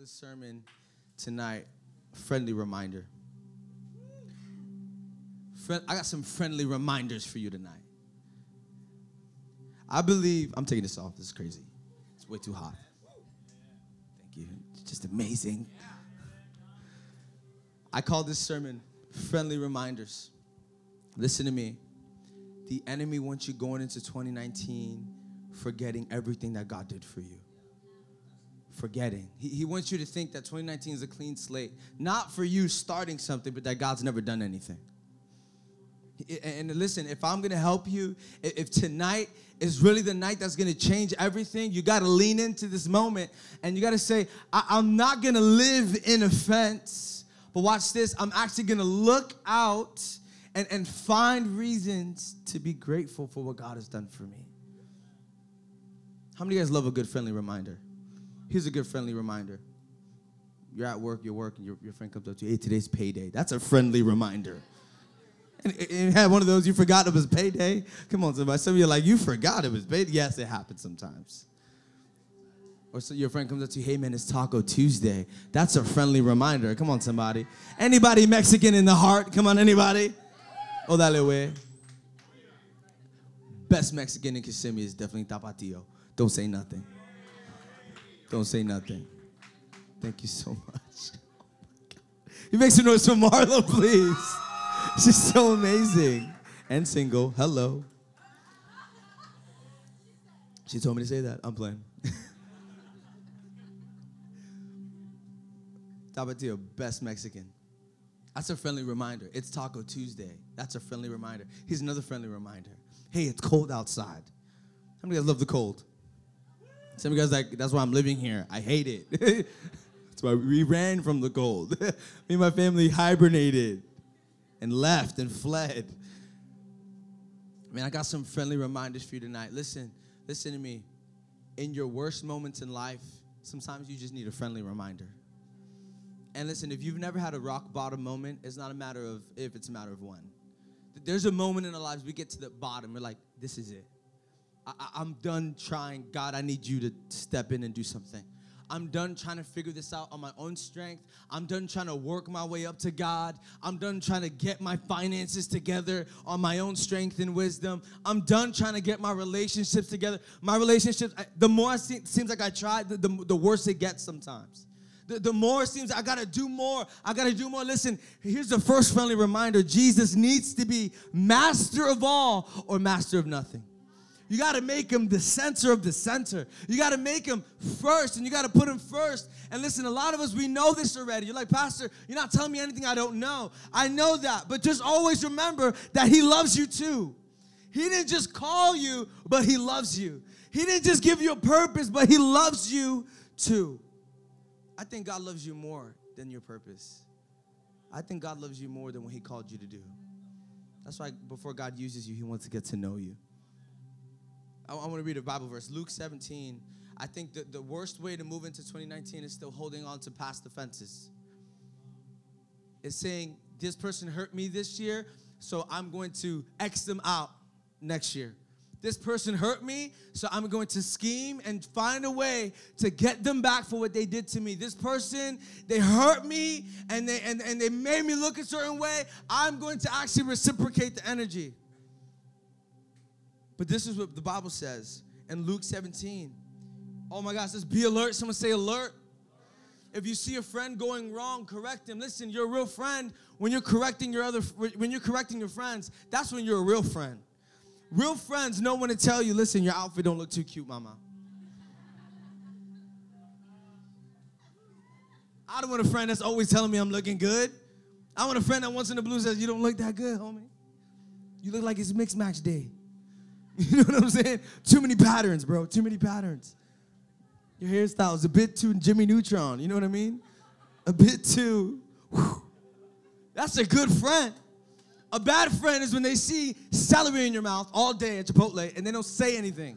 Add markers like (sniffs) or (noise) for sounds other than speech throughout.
this sermon tonight friendly reminder. Friend, I got some friendly reminders for you tonight. I believe I'm taking this off. This is crazy. It's way too hot. Thank you. It's just amazing. I call this sermon friendly reminders. Listen to me. The enemy wants you going into 2019 forgetting everything that God did for you forgetting. He, he wants you to think that 2019 is a clean slate, not for you starting something, but that God's never done anything. And listen, if I'm gonna help you, if tonight is really the night that's gonna change everything, you gotta lean into this moment and you gotta say, I'm not gonna live in offense, but watch this, I'm actually gonna look out and, and find reasons to be grateful for what God has done for me. How many of you guys love a good friendly reminder? Here's a good friendly reminder. You're at work, you're working, your, your friend comes up to you, hey, today's payday. That's a friendly reminder. And, and had one of those, you forgot it was payday. Come on, somebody. Some of you are like, you forgot it was payday. Yes, it happens sometimes. Or so your friend comes up to you, hey man, it's Taco Tuesday. That's a friendly reminder. Come on, somebody. Anybody Mexican in the heart? Come on, anybody? Oh, dale way. Best Mexican in Kissimmee is definitely Tapatio. Don't say nothing. Don't say nothing. Thank you so (laughs) much. you make some noise for Marla, please. She's so amazing. And single. Hello. She told me to say that. I'm playing. (laughs) Tapatio, best Mexican. That's a friendly reminder. It's Taco Tuesday. That's a friendly reminder. Here's another friendly reminder. Hey, it's cold outside. How many guys love the cold? Some guys like, that's why I'm living here. I hate it. (laughs) that's why we ran from the cold. (laughs) Me and my family hibernated and left and fled. Man, I got some friendly reminders for you tonight. Listen, listen to me. In your worst moments in life, sometimes you just need a friendly reminder. And listen, if you've never had a rock bottom moment, it's not a matter of if, it's a matter of when. There's a moment in our lives we get to the bottom, we're like, this is it. I, am done trying. God, I need you to step in and do something. I'm done trying to figure this out on my own strength. I'm done trying to work my way up to God. I'm done trying to get my finances together on my own strength and wisdom. I'm done trying to get my relationships together. My relationships, the more it seems like I try, the, the, the worse it gets sometimes. The, the more it seems I gotta do more. I gotta do more. Listen, here's the first friendly reminder Jesus needs to be master of all or master of nothing. You got to make him the center of the center. You got to make him first and you got to put him first. And listen, a lot of us, we know this already. You're like, Pastor, you're not telling me anything I don't know. I know that. But just always remember that he loves you too. He didn't just call you, but he loves you. He didn't just give you a purpose, but he loves you too. I think God loves you more than your purpose. I think God loves you more than what he called you to do. That's why before God uses you, he wants to get to know you. I, I want to read a Bible verse. Luke 17. I think that the worst way to move into 2019 is still holding on to past offenses. It's saying, this person hurt me this year, so I'm going to X them out next year. This person hurt me, so I'm going to scheme and find a way to get them back for what they did to me. This person, they hurt me and they and, and they made me look a certain way. I'm going to actually reciprocate the energy. But this is what the Bible says in Luke 17. Oh my gosh, says be alert. Someone say alert. If you see a friend going wrong, correct him. Listen, you're a real friend when you're correcting your other when you're correcting your friends. That's when you're a real friend. Real friends know when to tell you, listen, your outfit don't look too cute, mama. I don't want a friend that's always telling me I'm looking good. I want a friend that once in the blue says, You don't look that good, homie. You look like it's mixed match day. (laughs) You know what I'm saying? Too many patterns, bro. Too many patterns. Your hairstyle is a bit too Jimmy Neutron. You know what I mean? A bit too. Whew. That's a good friend. A bad friend is when they see celery in your mouth all day at Chipotle and they don't say anything.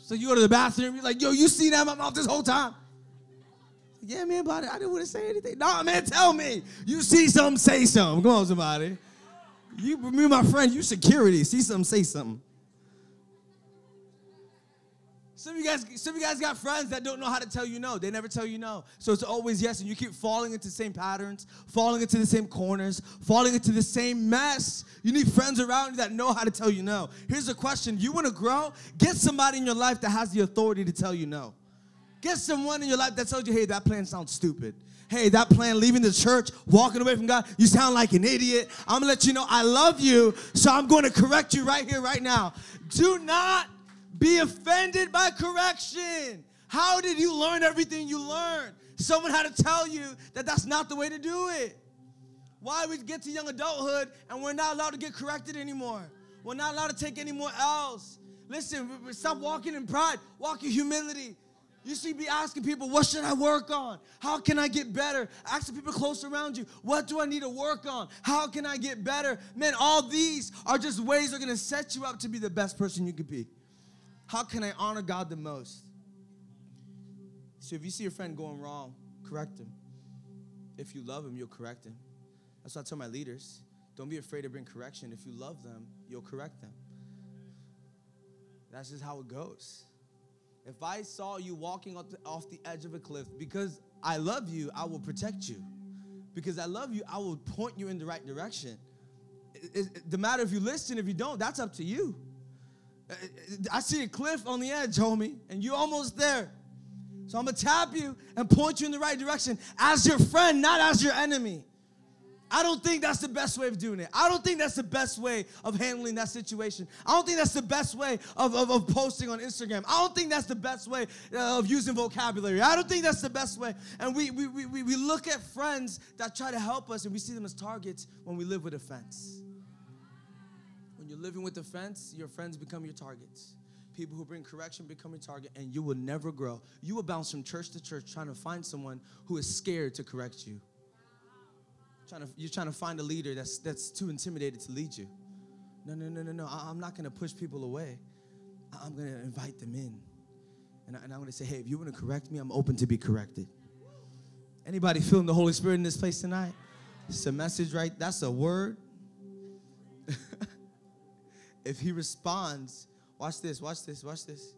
So you go to the bathroom, you're like, yo, you see that in my mouth this whole time? Yeah, man, but I didn't want to say anything. Nah, man, tell me. You see something, say something. Come on, somebody. You, me my friend, you security. See something, say something. Some of you guys, some of you guys got friends that don't know how to tell you no. They never tell you no. So it's always yes, and you keep falling into the same patterns, falling into the same corners, falling into the same mess. You need friends around you that know how to tell you no. Here's a question: You want to grow? Get somebody in your life that has the authority to tell you no. Get someone in your life that tells you, "Hey, that plan sounds stupid." Hey, that plan leaving the church, walking away from God, you sound like an idiot. I'm gonna let you know I love you, so I'm gonna correct you right here, right now. Do not be offended by correction. How did you learn everything you learned? Someone had to tell you that that's not the way to do it. Why we get to young adulthood and we're not allowed to get corrected anymore? We're not allowed to take any more L's. Listen, stop walking in pride, walk in humility. You should be asking people, what should I work on? How can I get better? Ask the people close around you, what do I need to work on? How can I get better? Man, all these are just ways that are gonna set you up to be the best person you could be. How can I honor God the most? So if you see your friend going wrong, correct him. If you love him, you'll correct him. That's what I tell my leaders. Don't be afraid to bring correction. If you love them, you'll correct them. That's just how it goes. If I saw you walking off the, off the edge of a cliff, because I love you, I will protect you. Because I love you, I will point you in the right direction. It, it, the matter if you listen, if you don't, that's up to you. Uh, uh, I see a cliff on the edge, homie, and you're almost there. So I'm gonna tap you and point you in the right direction as your friend, not as your enemy. I don't think that's the best way of doing it. I don't think that's the best way of handling that situation. I don't think that's the best way of, of, of posting on Instagram. I don't think that's the best way uh, of using vocabulary. I don't think that's the best way. And we, we, we, we look at friends that try to help us and we see them as targets when we live with offense When you're living with offense, your friends become your targets. People who bring correction become your target, and you will never grow. You will bounce from church to church trying to find someone who is scared to correct you. Trying to, you're trying to find a leader that's, that's too intimidated to lead you. No, no, no, no, no. I, am not going to push people away. I'm going to invite them in. And, I, I'm going to say, hey, if you want to correct me, I'm open to be corrected. Anybody feeling the Holy Spirit in this place tonight? It's a message, right? That's a word. (laughs) If he responds, watch this, watch this, watch this.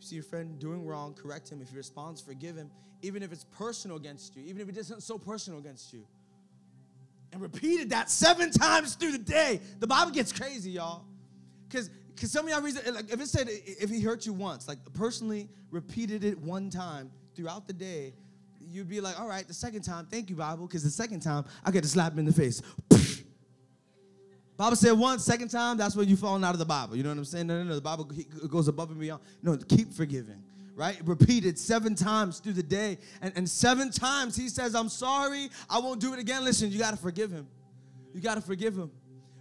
You see your friend doing wrong, correct him. If he responds, forgive him, even if it's personal against you, even if it isn't so personal against you. And repeated that seven times through the day. The Bible gets crazy, y'all. Because some of y'all reason, like if it said if he hurt you once, like personally repeated it one time throughout the day, you'd be like, all right, the second time, thank you, Bible, because the second time I get to slap him in the face. Bible said once, second time, that's when you falling out of the Bible. You know what I'm saying? No, no, no. The Bible goes above and beyond. No, keep forgiving, right? Repeated seven times through the day. And, and seven times he says, I'm sorry, I won't do it again. Listen, you got to forgive him. You got to forgive him.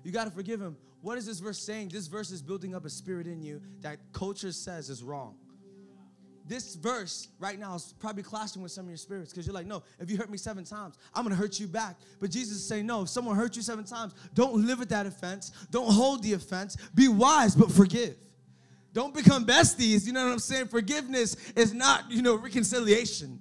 You got to forgive him. What is this verse saying? This verse is building up a spirit in you that culture says is wrong this verse right now is probably clashing with some of your spirits because you're like, no, if you hurt me seven times, I'm gonna hurt you back. But Jesus is saying, no, if someone hurt you seven times, don't live with that offense. Don't hold the offense. Be wise, but forgive. Don't become besties. You know what I'm saying? Forgiveness is not, you know, reconciliation.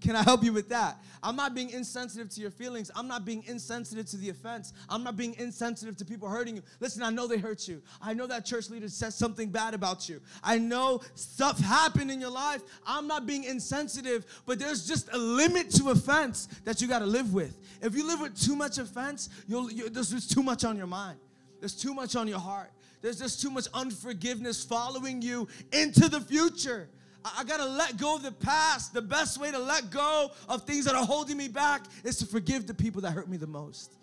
Can I help you with that? I'm not being insensitive to your feelings. I'm not being insensitive to the offense. I'm not being insensitive to people hurting you. Listen, I know they hurt you. I know that church leader said something bad about you. I know stuff happened in your life. I'm not being insensitive, but there's just a limit to offense that you got to live with. If you live with too much offense, you'll, you, there's just too much on your mind. There's too much on your heart. There's just too much unforgiveness following you into the future. I gotta let go of the past. The best way to let go of things that are holding me back is to forgive the people that hurt me the most.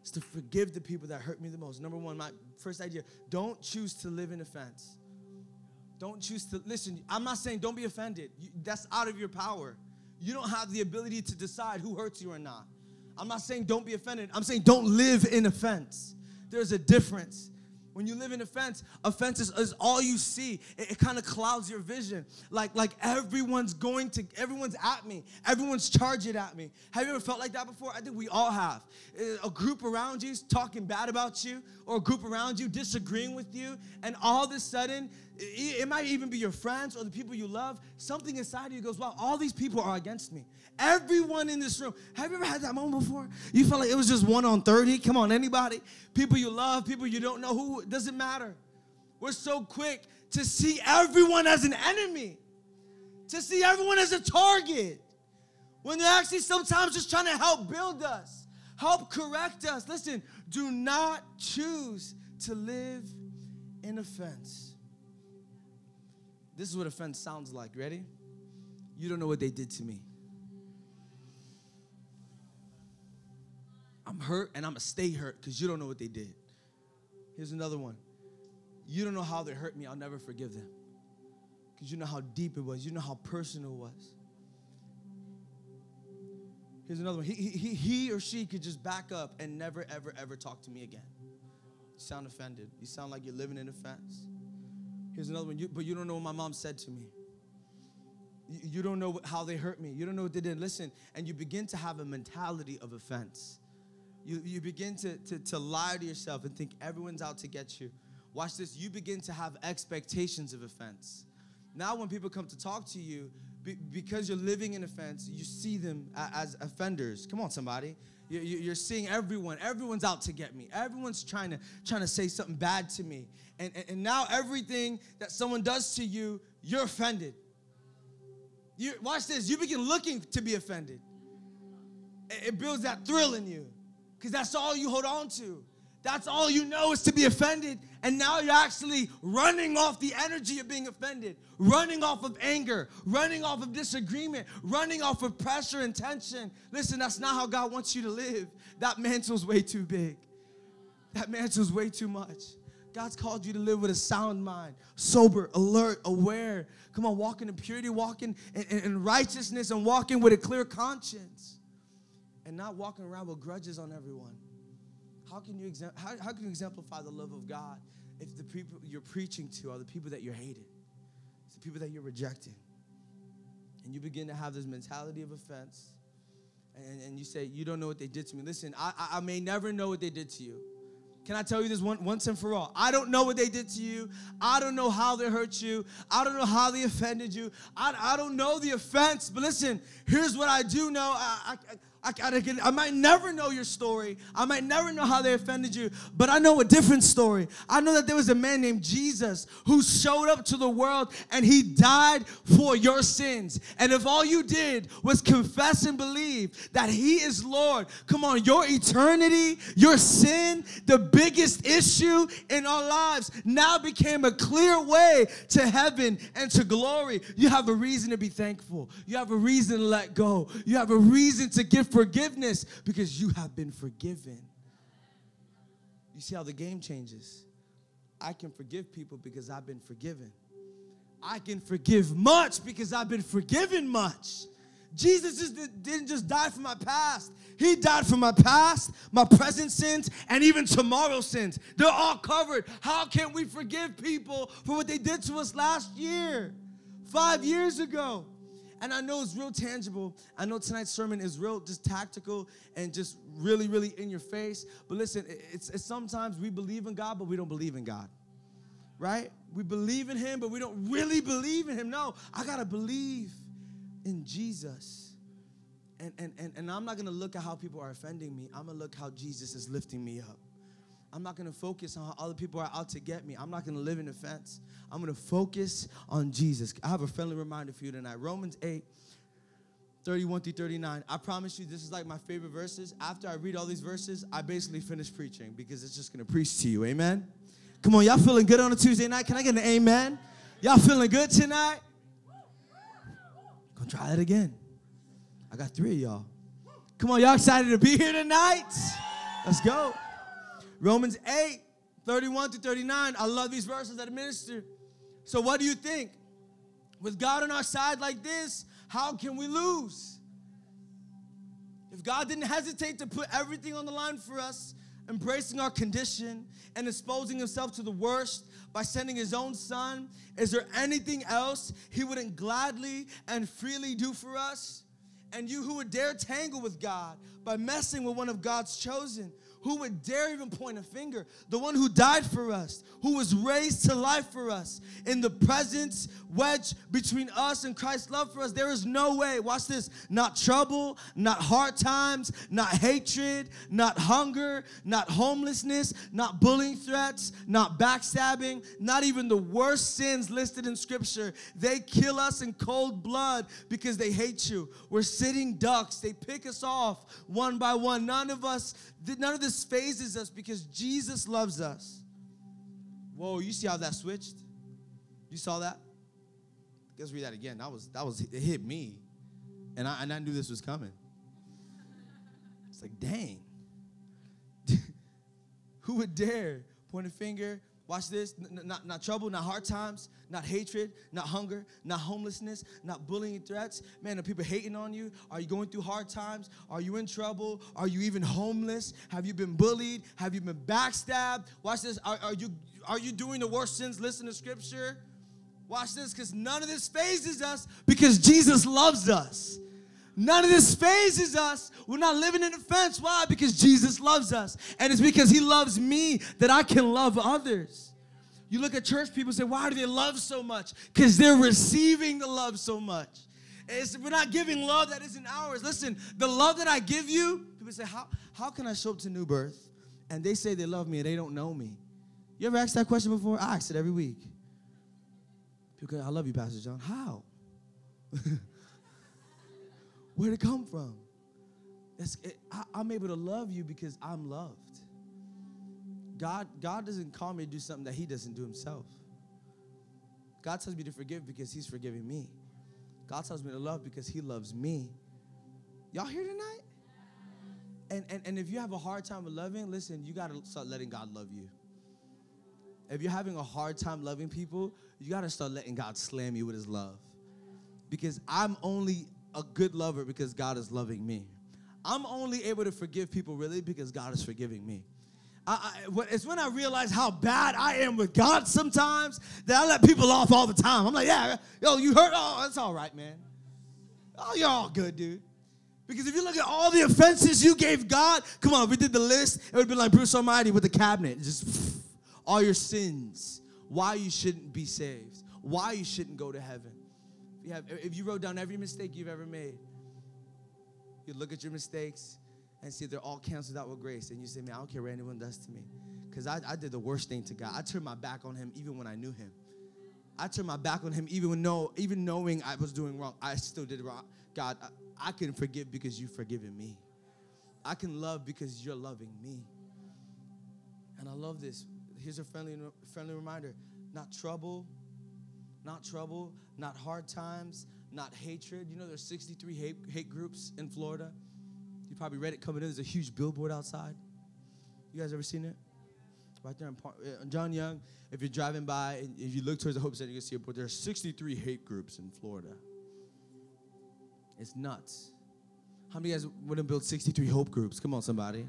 It's to forgive the people that hurt me the most. Number one, my first idea don't choose to live in offense. Don't choose to, listen, I'm not saying don't be offended. You, that's out of your power. You don't have the ability to decide who hurts you or not. I'm not saying don't be offended. I'm saying don't live in offense. There's a difference. When you live in offense, offense is, is all you see. It, it kind of clouds your vision. Like, like everyone's going to, everyone's at me. Everyone's charging at me. Have you ever felt like that before? I think we all have. Uh, a group around you talking bad about you, or a group around you disagreeing with you, and all of a sudden, it, it might even be your friends or the people you love. Something inside of you goes, wow, all these people are against me. Everyone in this room. Have you ever had that moment before? You felt like it was just one on 30? Come on, anybody? People you love, people you don't know, who, doesn't matter. We're so quick to see everyone as an enemy, to see everyone as a target, when they're actually sometimes just trying to help build us, help correct us. Listen, do not choose to live in offense. This is what offense sounds like. Ready? You don't know what they did to me. I'm hurt and I'm gonna stay hurt because you don't know what they did. Here's another one. You don't know how they hurt me, I'll never forgive them. Because you know how deep it was, you know how personal it was. Here's another one. He, he, he or she could just back up and never, ever, ever talk to me again. You sound offended. You sound like you're living in offense. Here's another one. You, but you don't know what my mom said to me. You, you don't know how they hurt me. You don't know what they did. Listen, and you begin to have a mentality of offense. You, you begin to, to, to lie to yourself and think everyone's out to get you. Watch this. You begin to have expectations of offense. Now, when people come to talk to you, be, because you're living in offense, you see them as offenders. Come on, somebody. You're seeing everyone. Everyone's out to get me. Everyone's trying to trying to say something bad to me. And, and, and now everything that someone does to you, you're offended. You watch this. You begin looking to be offended. It builds that thrill in you because that's all you hold on to. That's all you know is to be offended. And now you're actually running off the energy of being offended, running off of anger, running off of disagreement, running off of pressure and tension. Listen, that's not how God wants you to live. That mantle's way too big. That mantle's way too much. God's called you to live with a sound mind, sober, alert, aware. Come on, walking in purity, walking in, in, in righteousness, and walking with a clear conscience and not walking around with grudges on everyone. How can you exam- how, how can you exemplify the love of God if the people you're preaching to are the people that you're hating? It's the people that you're rejecting. And you begin to have this mentality of offense. And, and you say, You don't know what they did to me. Listen, I, I may never know what they did to you. Can I tell you this one, once and for all? I don't know what they did to you. I don't know how they hurt you. I don't know how they offended you. I, I don't know the offense. But listen, here's what I do know. I, I, I, I, might never know your story. I might never know how they offended you, but I know a different story. I know that there was a man named Jesus who showed up to the world and he died for your sins. And if all you did was confess and believe that he is Lord, come on, your eternity, your sin, the biggest issue in our lives now became a clear way to heaven and to glory. You have a reason to be thankful. You have a reason to let go. You have a reason to give forgiveness because you have been forgiven. You see how the game changes. I can forgive people because I've been forgiven. I can forgive much because I've been forgiven much. Jesus just didn't just die for my past. He died for my past, my present sins, and even tomorrow's sins. They're all covered. How can we forgive people for what they did to us last year, five years ago? And I know it's real tangible. I know tonight's sermon is real, just tactical and just really, really in your face. But listen, it's, it's sometimes we believe in God, but we don't believe in God. Right? We believe in Him, but we don't really believe in Him. No, I got to believe in Jesus. And, and, and, and I'm not to look at how people are offending me. I'm to look how Jesus is lifting me up. I'm not going to focus on how other people are out to get me. I'm not going to live in offense. I'm going to focus on Jesus. I have a friendly reminder for you tonight. Romans 8, 31 through 39. I promise you, this is like my favorite verses. After I read all these verses, I basically finish preaching because it's just going to preach to you. Amen? Come on, y'all feeling good on a Tuesday night? Can I get an amen? Y'all feeling good tonight? Gonna try it again. I got three of y'all. Come on, y'all excited to be here tonight? Let's go. Romans 8, 31 to 39. I love these verses that minister. So, what do you think? With God on our side like this, how can we lose? If God didn't hesitate to put everything on the line for us, embracing our condition and exposing himself to the worst by sending his own son, is there anything else he wouldn't gladly and freely do for us? And you who would dare tangle with God by messing with one of God's chosen, Who would dare even point a finger? The one who died for us, who was raised to life for us. In the presence wedge between us and Christ's love for us, there is no way. Watch this. Not trouble, not hard times, not hatred, not hunger, not homelessness, not bullying threats, not backstabbing, not even the worst sins listed in Scripture. They kill us in cold blood because they hate you. We're sitting ducks. They pick us off one by one. None of us, none of this fazes us because Jesus loves us. Whoa, you see how that switched? You saw that? Let's read that again. That was that was it hit me. And I and I knew this was coming. It's like, dang. (laughs) Who would dare point a finger Watch this. N- not, not trouble, not hard times, not hatred, not hunger, not homelessness, not bullying threats. Man, are people hating on you? Are you going through hard times? Are you in trouble? Are you even homeless? Have you been bullied? Have you been backstabbed? Watch this. Are, are you are you doing the worst sins? Listen to scripture. Watch this, because none of this fazes us because Jesus loves us. None of this fazes us. We're not living in offense. Why? Because Jesus loves us. And it's because He loves me that I can love others. You look at church people say, why do they love so much? Because they're receiving the love so much. It's, we're not giving love that isn't ours. Listen, the love that I give you, people say, how, how can I show up to New Birth? And they say they love me and they don't know me. You ever asked that question before? I ask it every week. People go, I love you, Pastor John. How? (laughs) Where'd it come from? It, I, I'm able to love you because I'm loved. God, God doesn't call me to do something that He doesn't do Himself. God tells me to forgive because He's forgiving me. God tells me to love because He loves me. Y'all here tonight? And, and, and if you have a hard time loving, listen, you got to start letting God love you. If you're having a hard time loving people, you got to start letting God slam you with His love. Because I'm only a good lover because God is loving me. I'm only able to forgive people really because God is forgiving me. I, I, it's when I realize how bad I am with God sometimes that I let people off all the time. I'm like, yeah, yo, you hurt? Oh, that's all right, man. Oh, you're all good, dude. Because if you look at all the offenses you gave God, come on, if we did the list, it would be like Bruce Almighty with the cabinet. Just (sniffs) all your sins, why you shouldn't be saved, why you shouldn't go to heaven you have, if you wrote down every mistake you've ever made, you look at your mistakes and see they're all canceled out with grace. And you say, man, I don't care what anyone does to me. Because I, I did the worst thing to God. I turned my back on him even when I knew him. I turned my back on him even when no, even knowing I was doing wrong. I still did wrong. God, I, I can forgive because you've forgiven me. I can love because you're loving me. And I love this. Here's a friendly, friendly reminder: not trouble, not trouble, not hard times, not hatred. You know, there's 63 hate, hate groups in Florida. You probably read it coming in. There's a huge billboard outside. You guys ever seen it? Right there in Par- uh, John Young. If you're driving by and if you look towards the Hope Center, you can see it. But there are 63 hate groups in Florida. It's nuts. How many of you guys to build 63 hope groups? Come on, somebody.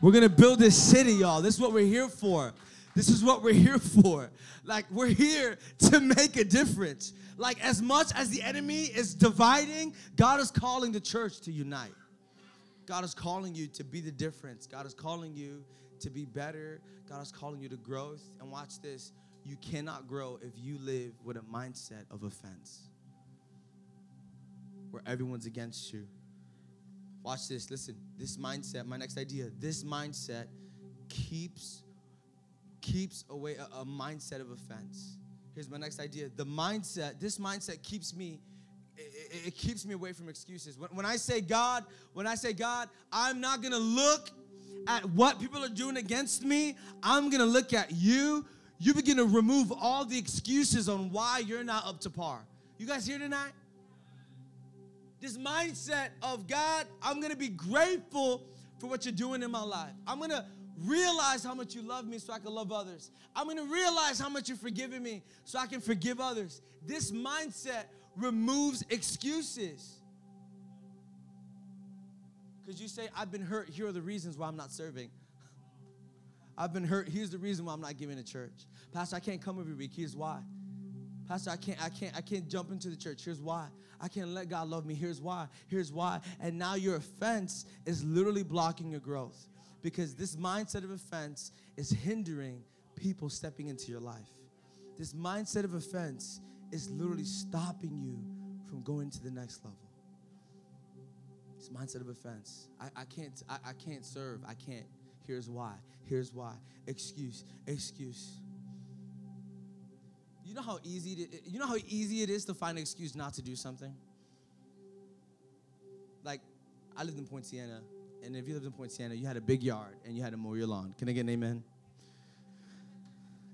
We're gonna build this city, y'all. This is what we're here for. This is what we're here for. Like, we're here to make a difference. Like, as much as the enemy is dividing, God is calling the church to unite. God is calling you to be the difference. God is calling you to be better. God is calling you to growth. And watch this you cannot grow if you live with a mindset of offense where everyone's against you. Watch this. Listen, this mindset, my next idea, this mindset keeps keeps away a, a mindset of offense. Here's my next idea. The mindset, this mindset keeps me it, it, keeps me away from excuses. When, when I say God, when I say God, I'm not gonna look at what people are doing against me. I'm gonna look at you. You begin to remove all the excuses on why you're not up to par. You guys here tonight? This mindset of God, I'm gonna be grateful for what you're doing in my life. I'm gonna realize how much you love me so I can love others. I'm gonna realize how much you're forgiving me so I can forgive others. This mindset removes excuses. Because you say, I've been hurt, here are the reasons why I'm not serving. (laughs) I've been hurt, here's the reason why I'm not giving to church. Pastor, I can't come every week, here's why. Pastor, I can't, I can't, I can't jump into the church. Here's why. I can't let God love me. Here's why. Here's why. And now your offense is literally blocking your growth because this mindset of offense is hindering people stepping into your life. This mindset of offense is literally stopping you from going to the next level. This mindset of offense. I, I can't I, I can't serve. I can't. Here's why. Here's why. Excuse. Excuse. You know how easy it, you know how easy it is to find an excuse not to do something? Like, I lived in Poinciana, and if you lived in Poinciana, you had a big yard and you had to mow your lawn. Can I get an amen?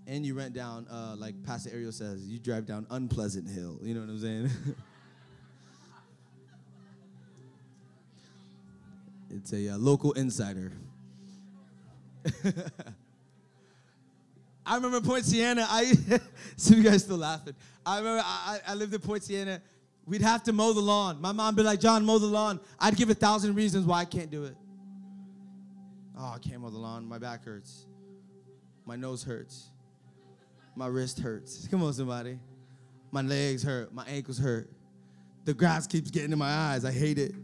And you rent down, uh, like Pastor Ariel says, you drive down Unpleasant Hill. You know what I'm saying? (laughs) it's a uh, local insider. (laughs) I remember Poinciana. I (laughs) some of you guys still laughing. I remember I, I lived in Poinciana. We'd have to mow the lawn. My mom would be like, John, mow the lawn. I'd give a thousand reasons why I can't do it. Oh, I can't mow the lawn. My back hurts. My nose hurts. My wrist hurts. Come on, somebody. My legs hurt. My ankles hurt. The grass keeps getting in my eyes. I hate it.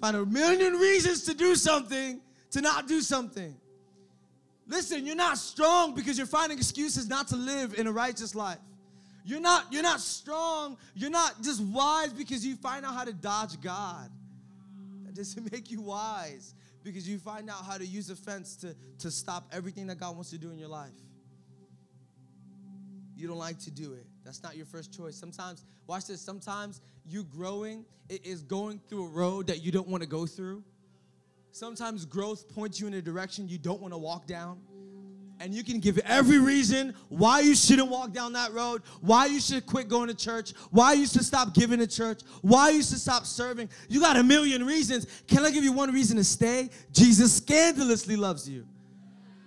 Find a million reasons to do something, to not do something. Listen, you're not strong because you're finding excuses not to live in a righteous life. You're not, you're not strong. You're not just wise because you find out how to dodge God. That doesn't (laughs) make you wise because you find out how to use offense to, to stop everything that God wants to do in your life. You don't like to do it. That's not your first choice. Sometimes, watch this, sometimes you growing is going through a road that you don't want to go through. Sometimes growth points you in a direction you don't want to walk down. And you can give every reason why you shouldn't walk down that road, why you should quit going to church, why you should stop giving to church, why you should stop serving. You got a million reasons. Can I give you one reason to stay? Jesus scandalously loves you.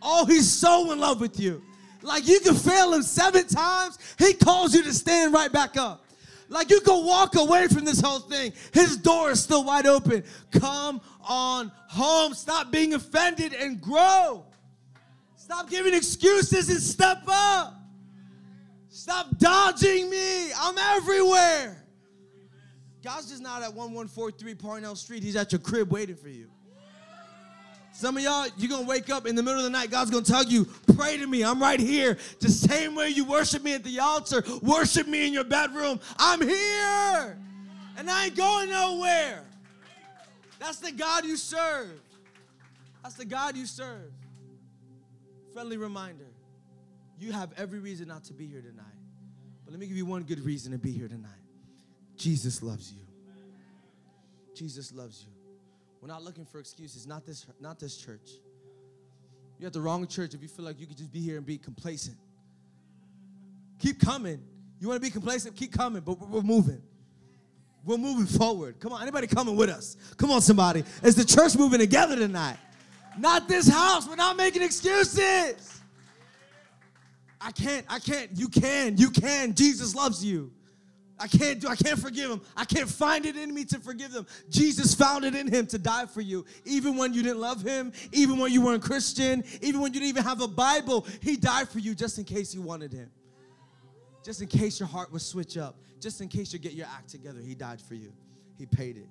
Oh, he's so in love with you. Like you can fail him seven times, he calls you to stand right back up. Like you can walk away from this whole thing. His door is still wide open. Come on home. Stop being offended and grow. Stop giving excuses and step up. Stop dodging me. I'm everywhere. God's just not at 1143 Parnell Street. He's at your crib waiting for you. Some of y'all, you're gonna wake up in the middle of the night. God's gonna tell you, pray to me. I'm right here. The same way you worship me at the altar, worship me in your bedroom. I'm here. And I ain't going nowhere. That's the God you serve. That's the God you serve. Friendly reminder you have every reason not to be here tonight. But let me give you one good reason to be here tonight Jesus loves you. Jesus loves you. We're not looking for excuses, not this, not this church. You're at the wrong church if you feel like you could just be here and be complacent. Keep coming. You want to be complacent? Keep coming, but we're moving. We're moving forward. Come on, anybody coming with us? Come on, somebody. Is the church moving together tonight? Not this house. We're not making excuses. I can't, I can't. You can, you can. Jesus loves you. I can't do, I can't forgive him. I can't find it in me to forgive them. Jesus found it in him to die for you. Even when you didn't love him, even when you weren't Christian, even when you didn't even have a Bible, he died for you just in case you wanted him. Just in case your heart would switch up. Just in case you get your act together. He died for you. He paid it.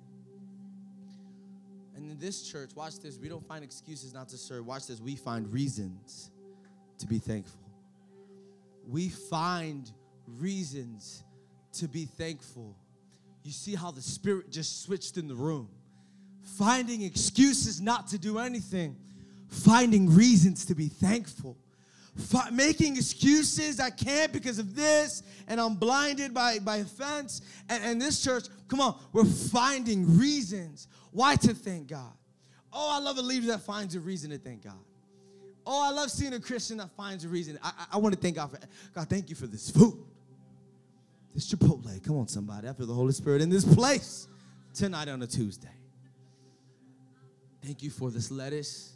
And in this church, watch this, we don't find excuses not to serve. Watch this, we find reasons to be thankful. We find reasons to be thankful. You see how the Spirit just switched in the room. Finding excuses not to do anything, finding reasons to be thankful. Making excuses I can't because of this, and I'm blinded by, by offense. And, and this church, come on, we're finding reasons why to thank God. Oh, I love a leader that finds a reason to thank God. Oh, I love seeing a Christian that finds a reason. I, I, I want to thank God for God. Thank you for this food. It's Chipotle. Come on, somebody. I feel the Holy Spirit in this place tonight on a Tuesday. Thank you for this lettuce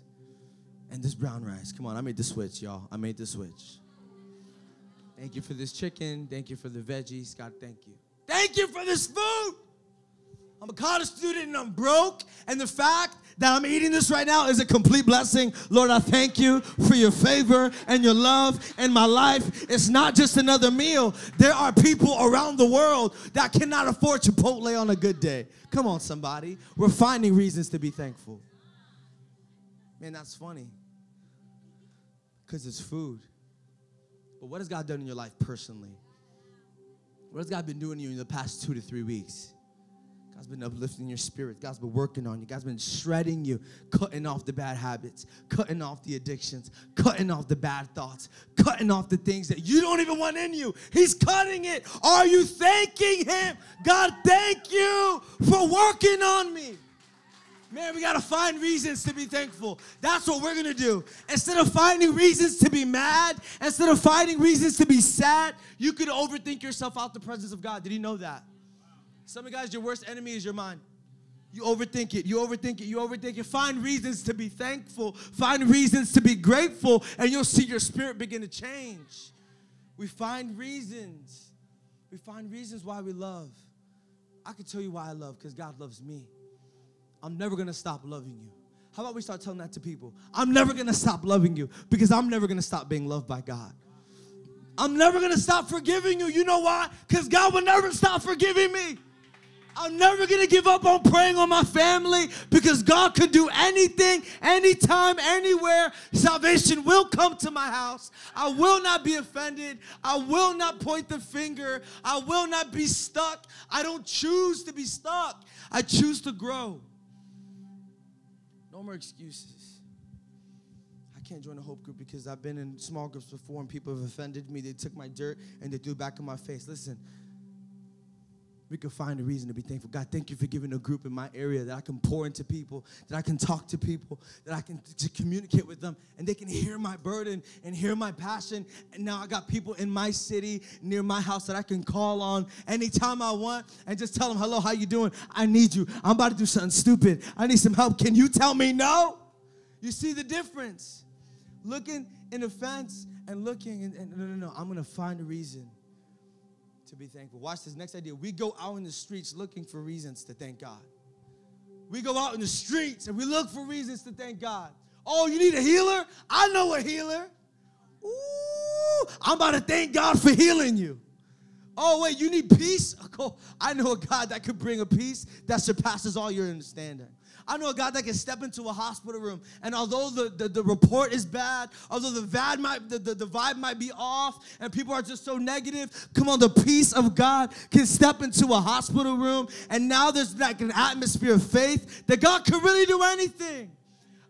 and this brown rice. Come on, I made the switch, y'all. I made the switch. Thank you for this chicken. Thank you for the veggies. God, thank you. Thank you for this food. I'm a college student and I'm broke. And the fact that I'm eating this right now is a complete blessing. Lord, I thank you for your favor and your love and my life. It's not just another meal. There are people around the world that cannot afford Chipotle on a good day. Come on, somebody. We're finding reasons to be thankful. Man, that's funny. Because it's food. But what has God done in your life personally? What has God been doing to you in the past two to three weeks? God's been uplifting your spirit. God's been working on you. God's been shredding you, cutting off the bad habits, cutting off the addictions, cutting off the bad thoughts, cutting off the things that you don't even want in you. He's cutting it. Are you thanking Him? God, thank you for working on me. Man, we gotta find reasons to be thankful. That's what we're gonna do. Instead of finding reasons to be mad, instead of finding reasons to be sad, you could overthink yourself out the presence of God. Did you know that? Some of you guys, your worst enemy is your mind. You overthink it, you overthink it, you overthink it. Find reasons to be thankful, find reasons to be grateful, and you'll see your spirit begin to change. We find reasons. We find reasons why we love. I can tell you why I love because God loves me. I'm never gonna stop loving you. How about we start telling that to people? I'm never gonna stop loving you because I'm never gonna stop being loved by God. I'm never gonna stop forgiving you. You know why? Because God will never stop forgiving me. I'm never gonna give up on praying on my family because God can do anything, anytime, anywhere. Salvation will come to my house. I will not be offended. I will not point the finger. I will not be stuck. I don't choose to be stuck. I choose to grow. No more excuses. I can't join a hope group because I've been in small groups before and people have offended me. They took my dirt and they threw it back in my face. Listen, we can find a reason to be thankful. God, thank you for giving a group in my area that I can pour into people, that I can talk to people, that I can to communicate with them, and they can hear my burden and hear my passion. And now I got people in my city near my house that I can call on anytime I want and just tell them, "Hello, how you doing? I need you. I'm about to do something stupid. I need some help. Can you tell me no?" You see the difference? Looking in offense and looking and, and no, no, no. I'm gonna find a reason to be thankful. Watch this next idea. We go out in the streets looking for reasons to thank God. We go out in the streets and we look for reasons to thank God. Oh, you need a healer? I know a healer. Ooh, I'm about to thank God for healing you. Oh, wait, you need peace? (laughs) Oh, I know a God that could bring a peace that surpasses all your understanding. I know a God that can step into a hospital room, and although the, the, the report is bad, although the vibe, might, the, the, the vibe might be off, and people are just so negative, come on, the peace of God can step into a hospital room, and now there's like an atmosphere of faith that God can really do anything.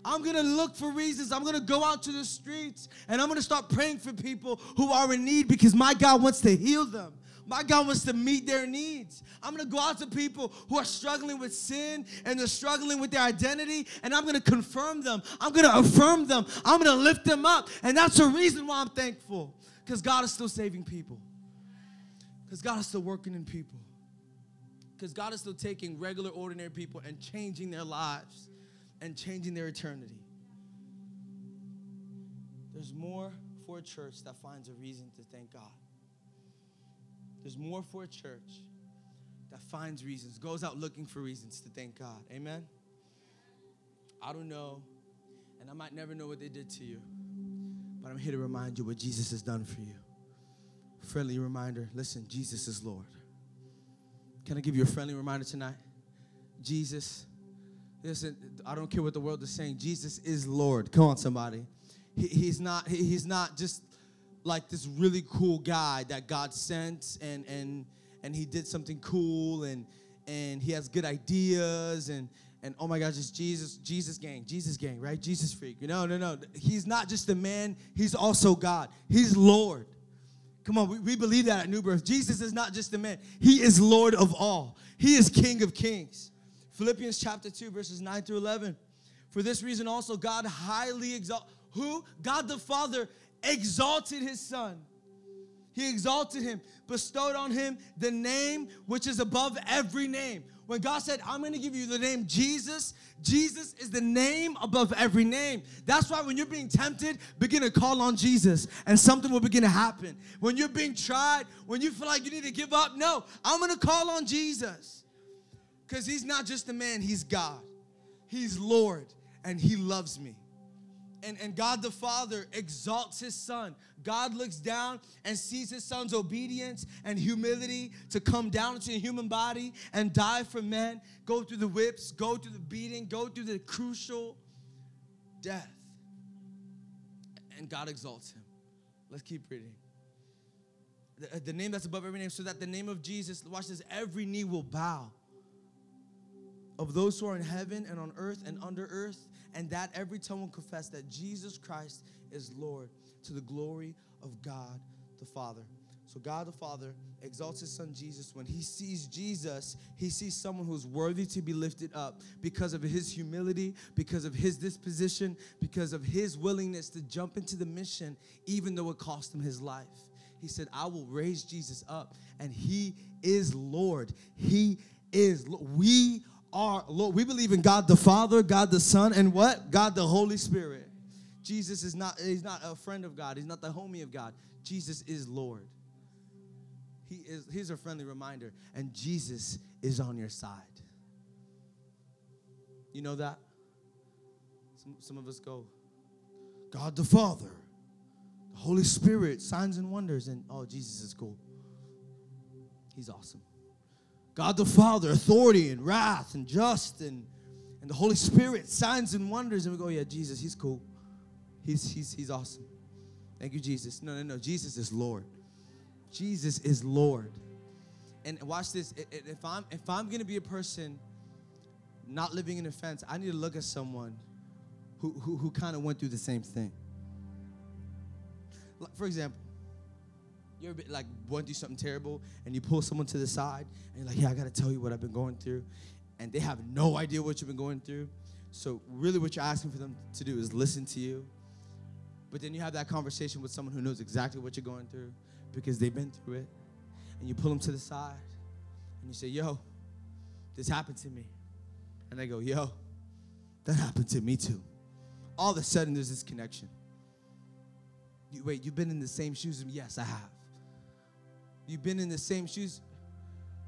I'm gonna look for reasons. I'm gonna go out to the streets and I'm gonna start praying for people who are in need because my God wants to heal them. My God wants to meet their needs. I'm gonna go out to people who are struggling with sin and they're struggling with their identity, and I'm gonna confirm them. I'm gonna affirm them. I'm gonna lift them up. And that's the reason why I'm thankful. Because God is still saving people. Because God is still working in people. Because God is still taking regular, ordinary people and changing their lives and changing their eternity. There's more for a church that finds a reason to thank God. There's more for a church that finds reasons, goes out looking for reasons to thank God. Amen? I don't know, and I might never know what they did to you, but I'm here to remind you what Jesus has done for you. Friendly reminder listen, Jesus is Lord. Can I give you a friendly reminder tonight? Jesus, listen, I don't care what the world is saying, Jesus is Lord. Come on, somebody. He, he's, not, he, he's not just like this really cool guy that God sent and and and he did something cool and and he has good ideas and and oh my gosh, it's Jesus, Jesus gang, Jesus gang, right? Jesus freak. No, no, no. He's not just a man, he's also God. He's Lord. Come on, we, we believe that at New Birth. Jesus is not just a man, he is Lord of all. He is King of kings. Philippians chapter 2, verses 9 through 11. For this reason also, God highly exalt who? God the Father exalted his son. He exalted him, bestowed on him the name which is above every name. When God said, I'm gonna give you the name Jesus, Jesus is the name above every name. That's why when you're being tempted, begin to call on Jesus and something will begin to happen. When you're being tried, when you feel like you need to give up, no, I'm gonna call on Jesus. Because he's not just a man, he's God. He's Lord and he loves me and, and God the Father exalts his son. God looks down and sees his son's obedience and humility to come down into a human body and die for men, go through the whips, go through the beating, go through the crucial death. And God exalts him. Let's keep reading. The, uh, the name that's above every name, so that the name of Jesus, watch this, every knee will bow of those who are in heaven and on earth and under earth, and that every tongue will confess that Jesus Christ is Lord to the glory of God the Father. So God the Father exalts his son Jesus. When he sees Jesus, he sees someone who's worthy to be lifted up because of his humility, because of his disposition, because of his willingness to jump into the mission, even though it cost him his life. He said, I will raise Jesus up, and he is Lord. He is Lord. We are Lord. We believe in God the Father, God the Son, and what? God the Holy Spirit. Jesus is not, he's not a friend of God, he's not the homie of God. Jesus is Lord. He is, here's a friendly reminder, and Jesus is on your side. You know that? Some, some of us go, God the Father, the Holy Spirit, signs and wonders, and oh, Jesus is cool. He's awesome. God the Father, authority and wrath and just and, and the Holy Spirit, signs and wonders, and we go, yeah, Jesus, he's cool. He's, he's, he's awesome. Thank you, Jesus. No, no, no. Jesus is Lord. Jesus is Lord. And watch this. If I'm if I'm gonna be a person not living in offense, I need to look at someone who who, who kind of went through the same thing. For example, you ever like went through something terrible and you pull someone to the side and you're like, yeah, I gotta tell you what I've been going through, and they have no idea what you've been going through. So really, what you're asking for them to do is listen to you. But then you have that conversation with someone who knows exactly what you're going through because they've been through it. And you pull them to the side and you say, Yo, this happened to me. And they go, Yo, that happened to me too. All of a sudden, there's this connection. You, wait, you've been in the same shoes? Yes, I have. You've been in the same shoes?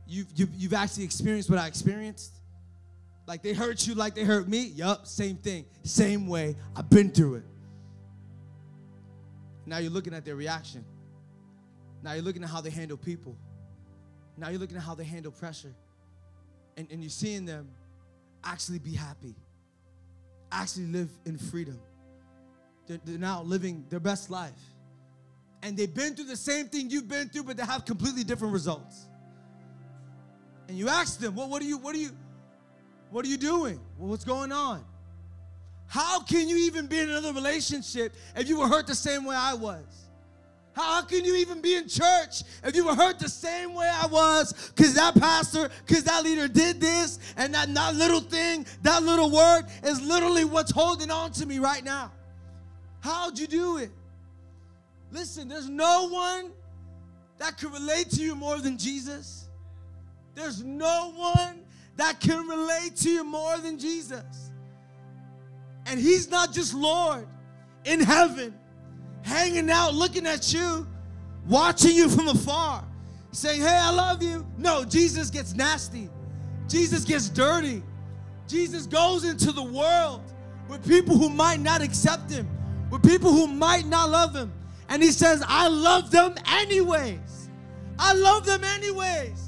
You've, you've, you've actually experienced what I experienced? Like they hurt you like they hurt me? Yup, same thing. Same way. I've been through it. Now you're looking at their reaction. Now you're looking at how they handle people. Now you're looking at how they handle pressure. And, and you're seeing them actually be happy, actually live in freedom. They're, they're now living their best life. And they've been through the same thing you've been through, but they have completely different results. And you ask them, well, what are you, what are you, what are you doing? Well, what's going on? How can you even be in another relationship if you were hurt the same way I was? How can you even be in church if you were hurt the same way I was? Because that pastor, because that leader did this, and that, that little thing, that little word is literally what's holding on to me right now. How'd you do it? Listen, there's no one that can relate to you more than Jesus. There's no one that can relate to you more than Jesus. And He's not just Lord in heaven, hanging out, looking at you, watching you from afar, saying, Hey, I love you. No, Jesus gets nasty. Jesus gets dirty. Jesus goes into the world with people who might not accept him, with people who might not love him. And he says, I love them anyways. I love them anyways.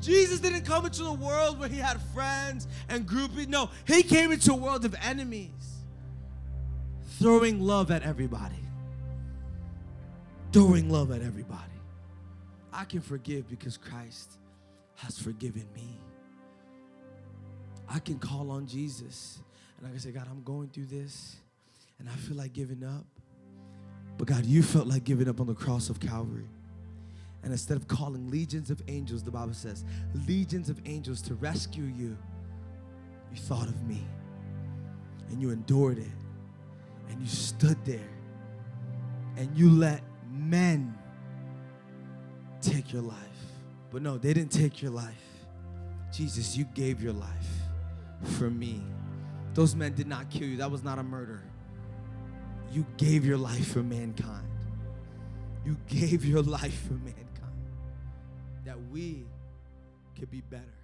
Jesus didn't come into the world where he had friends and groupies. No, he came into a world of enemies, throwing love at everybody throwing love at everybody. I can forgive because Christ has forgiven me. I can call on Jesus and I can say, God, I'm going through this and I feel like giving up. But God, you felt like giving up on the cross of Calvary. And instead of calling legions of angels, the Bible says, legions of angels to rescue you, you thought of me and you endured it and you stood there and you let men take your life. But no, they didn't take your life. Jesus, you gave your life for me. Those men did not kill you. That was not a murder. You gave your life for mankind. You gave your life for mankind. That we could be better